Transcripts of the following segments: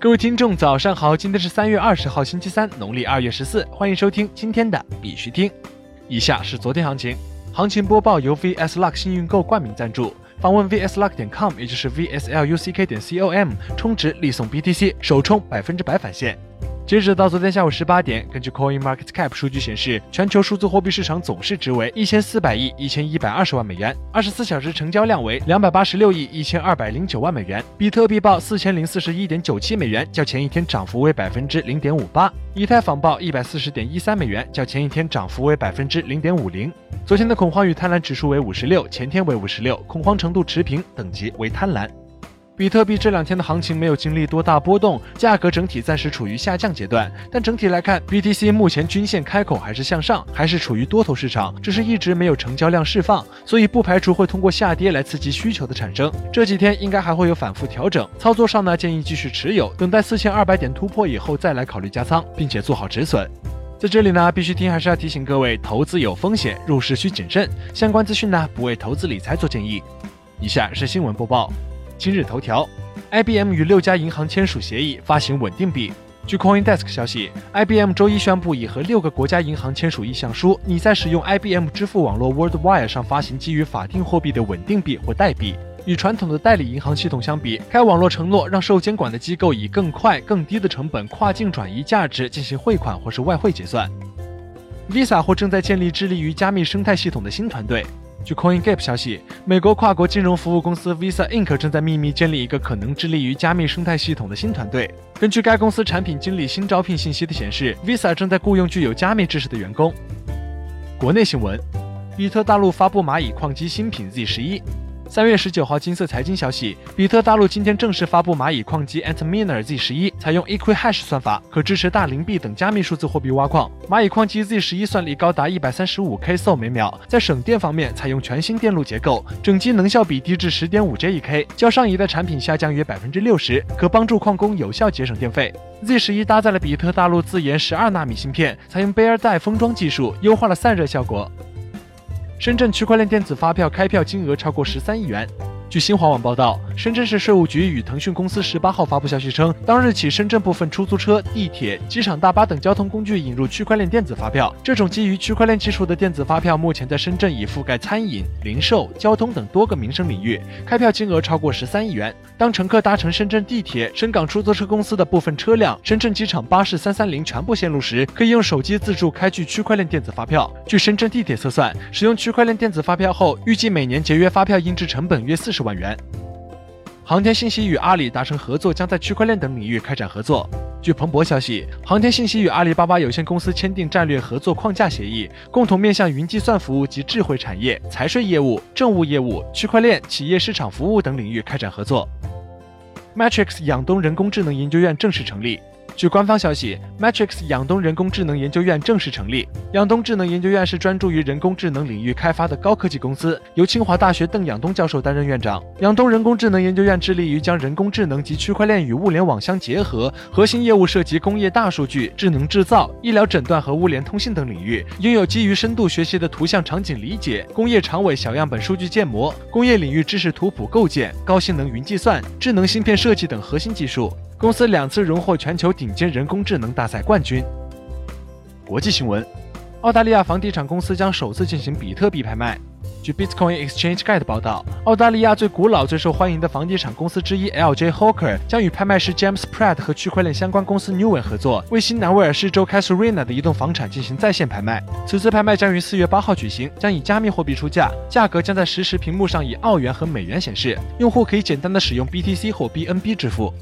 各位听众，早上好！今天是三月二十号，星期三，农历二月十四。欢迎收听今天的必须听。以下是昨天行情，行情播报由 VS Luck 幸运购冠名赞助。访问 vsluck 点 com，也就是 vsluck 点 com，充值立送 BTC，首充百分之百返现。截止到昨天下午十八点，根据 Coin Market Cap 数据显示，全球数字货币市场总市值为一千四百亿一千一百二十万美元，二十四小时成交量为两百八十六亿一千二百零九万美元。比特币报四千零四十一点九七美元，较前一天涨幅为百分之零点五八。以太坊报一百四十点一三美元，较前一天涨幅为百分之零点五零。昨天的恐慌与贪婪指数为五十六，前天为五十六，恐慌程度持平，等级为贪婪。比特币这两天的行情没有经历多大波动，价格整体暂时处于下降阶段。但整体来看，BTC 目前均线开口还是向上，还是处于多头市场，只是一直没有成交量释放，所以不排除会通过下跌来刺激需求的产生。这几天应该还会有反复调整，操作上呢建议继续持有，等待四千二百点突破以后再来考虑加仓，并且做好止损。在这里呢，必须听还是要提醒各位，投资有风险，入市需谨慎。相关资讯呢不为投资理财做建议。以下是新闻播报。今日头条，IBM 与六家银行签署协议，发行稳定币。据 CoinDesk 消息，IBM 周一宣布已和六个国家银行签署意向书，拟在使用 IBM 支付网络 WorldWire 上发行基于法定货币的稳定币或代币。与传统的代理银行系统相比，该网络承诺让受监管的机构以更快、更低的成本跨境转移价值进行汇款或是外汇结算。Visa 或正在建立致力于加密生态系统的新团队。据 CoinGap 消息，美国跨国金融服务公司 Visa Inc. 正在秘密建立一个可能致力于加密生态系统的新团队。根据该公司产品经理新招聘信息的显示，Visa 正在雇佣具有加密知识的员工。国内新闻：比特大陆发布蚂蚁矿机新品 Z 十一。三月十九号，金色财经消息，比特大陆今天正式发布蚂蚁矿机 Antminer Z 十一，采用 Equihash 算法，可支持大零币等加密数字货币挖矿。蚂蚁矿机 Z 十一算力高达一百三十五 kSo 每秒，在省电方面采用全新电路结构，整机能效比低至十点五 J 一 K，较上一代产品下降约百分之六十，可帮助矿工有效节省电费。Z 十一搭载了比特大陆自研十二纳米芯片，采用贝尔带封装技术，优化了散热效果。深圳区块链电子发票开票金额超过十三亿元。据新华网报道，深圳市税务局与腾讯公司十八号发布消息称，当日起，深圳部分出租车、地铁、机场大巴等交通工具引入区块链电子发票。这种基于区块链技术的电子发票，目前在深圳已覆盖餐饮、零售、交通等多个民生领域，开票金额超过十三亿元。当乘客搭乘深圳地铁、深港出租车公司的部分车辆、深圳机场巴士三三零全部线路时，可以用手机自助开具区块链电子发票。据深圳地铁测算，使用区块链电子发票后，预计每年节约发票印制成本约四十。万元。航天信息与阿里达成合作，将在区块链等领域开展合作。据彭博消息，航天信息与阿里巴巴有限公司签订战略合作框架协议，共同面向云计算服务及智慧产业、财税业务、政务业务、区块链、企业市场服务等领域开展合作。Matrix 养东人工智能研究院正式成立。据官方消息，Matrix 养东人工智能研究院正式成立。养东智能研究院是专注于人工智能领域开发的高科技公司，由清华大学邓养东教授担任院长。养东人工智能研究院致力于将人工智能及区块链与物联网相结合，核心业务涉及工业大数据、智能制造、医疗诊断和物联通信等领域，拥有基于深度学习的图像场景理解、工业长尾小样本数据建模、工业领域知识图谱构建、高性能云计算、智能芯片设计等核心技术。公司两次荣获全球顶尖人工智能大赛冠军。国际新闻：澳大利亚房地产公司将首次进行比特币拍卖。据 Bitcoin Exchange Guide 报道，澳大利亚最古老、最受欢迎的房地产公司之一 LJ Hawker 将与拍卖师 James Pratt 和区块链相关公司 Newen 合作，为新南威尔士州 Casuarina 的一栋房产进行在线拍卖。此次拍卖将于四月八号举行，将以加密货币出价，价格将在实时屏幕上以澳元和美元显示，用户可以简单的使用 BTC 或 BNB 支付。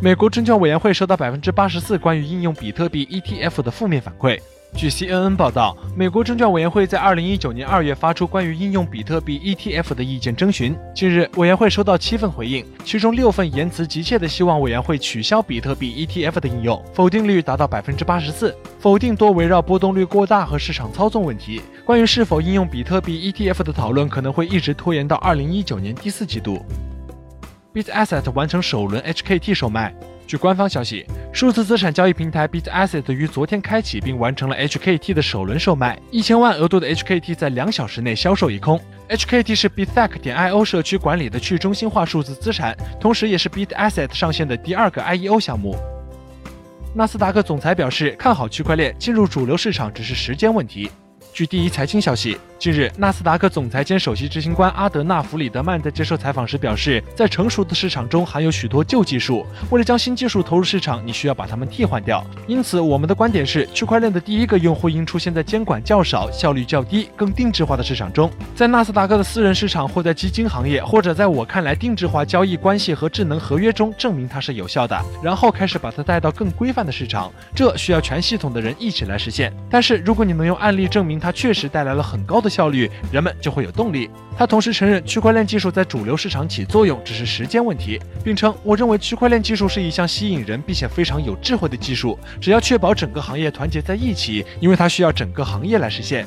美国证券委员会收到百分之八十四关于应用比特币 ETF 的负面反馈。据 CNN 报道，美国证券委员会在二零一九年二月发出关于应用比特币 ETF 的意见征询。近日，委员会收到七份回应，其中六份言辞急切地希望委员会取消比特币 ETF 的应用，否定率达到百分之八十四。否定多围绕波动率过大和市场操纵问题。关于是否应用比特币 ETF 的讨论可能会一直拖延到二零一九年第四季度。Bit Asset 完成首轮 HKT 售卖。据官方消息，数字资产交易平台 BitAsset 于昨天开启并完成了 HKT 的首轮售卖，一千万额度的 HKT 在两小时内销售一空。HKT 是 Bithack 点 IO 社区管理的去中心化数字资产，同时也是 BitAsset 上线的第二个 IEO 项目。纳斯达克总裁表示，看好区块链进入主流市场只是时间问题。据第一财经消息。近日，纳斯达克总裁兼首席执行官阿德纳·弗里德曼在接受采访时表示，在成熟的市场中含有许多旧技术，为了将新技术投入市场，你需要把它们替换掉。因此，我们的观点是，区块链的第一个用户应出现在监管较少、效率较低、更定制化的市场中，在纳斯达克的私人市场或在基金行业，或者在我看来定制化交易关系和智能合约中证明它是有效的，然后开始把它带到更规范的市场。这需要全系统的人一起来实现。但是，如果你能用案例证明它确实带来了很高的效率，人们就会有动力。他同时承认，区块链技术在主流市场起作用只是时间问题，并称：“我认为区块链技术是一项吸引人并且非常有智慧的技术，只要确保整个行业团结在一起，因为它需要整个行业来实现。”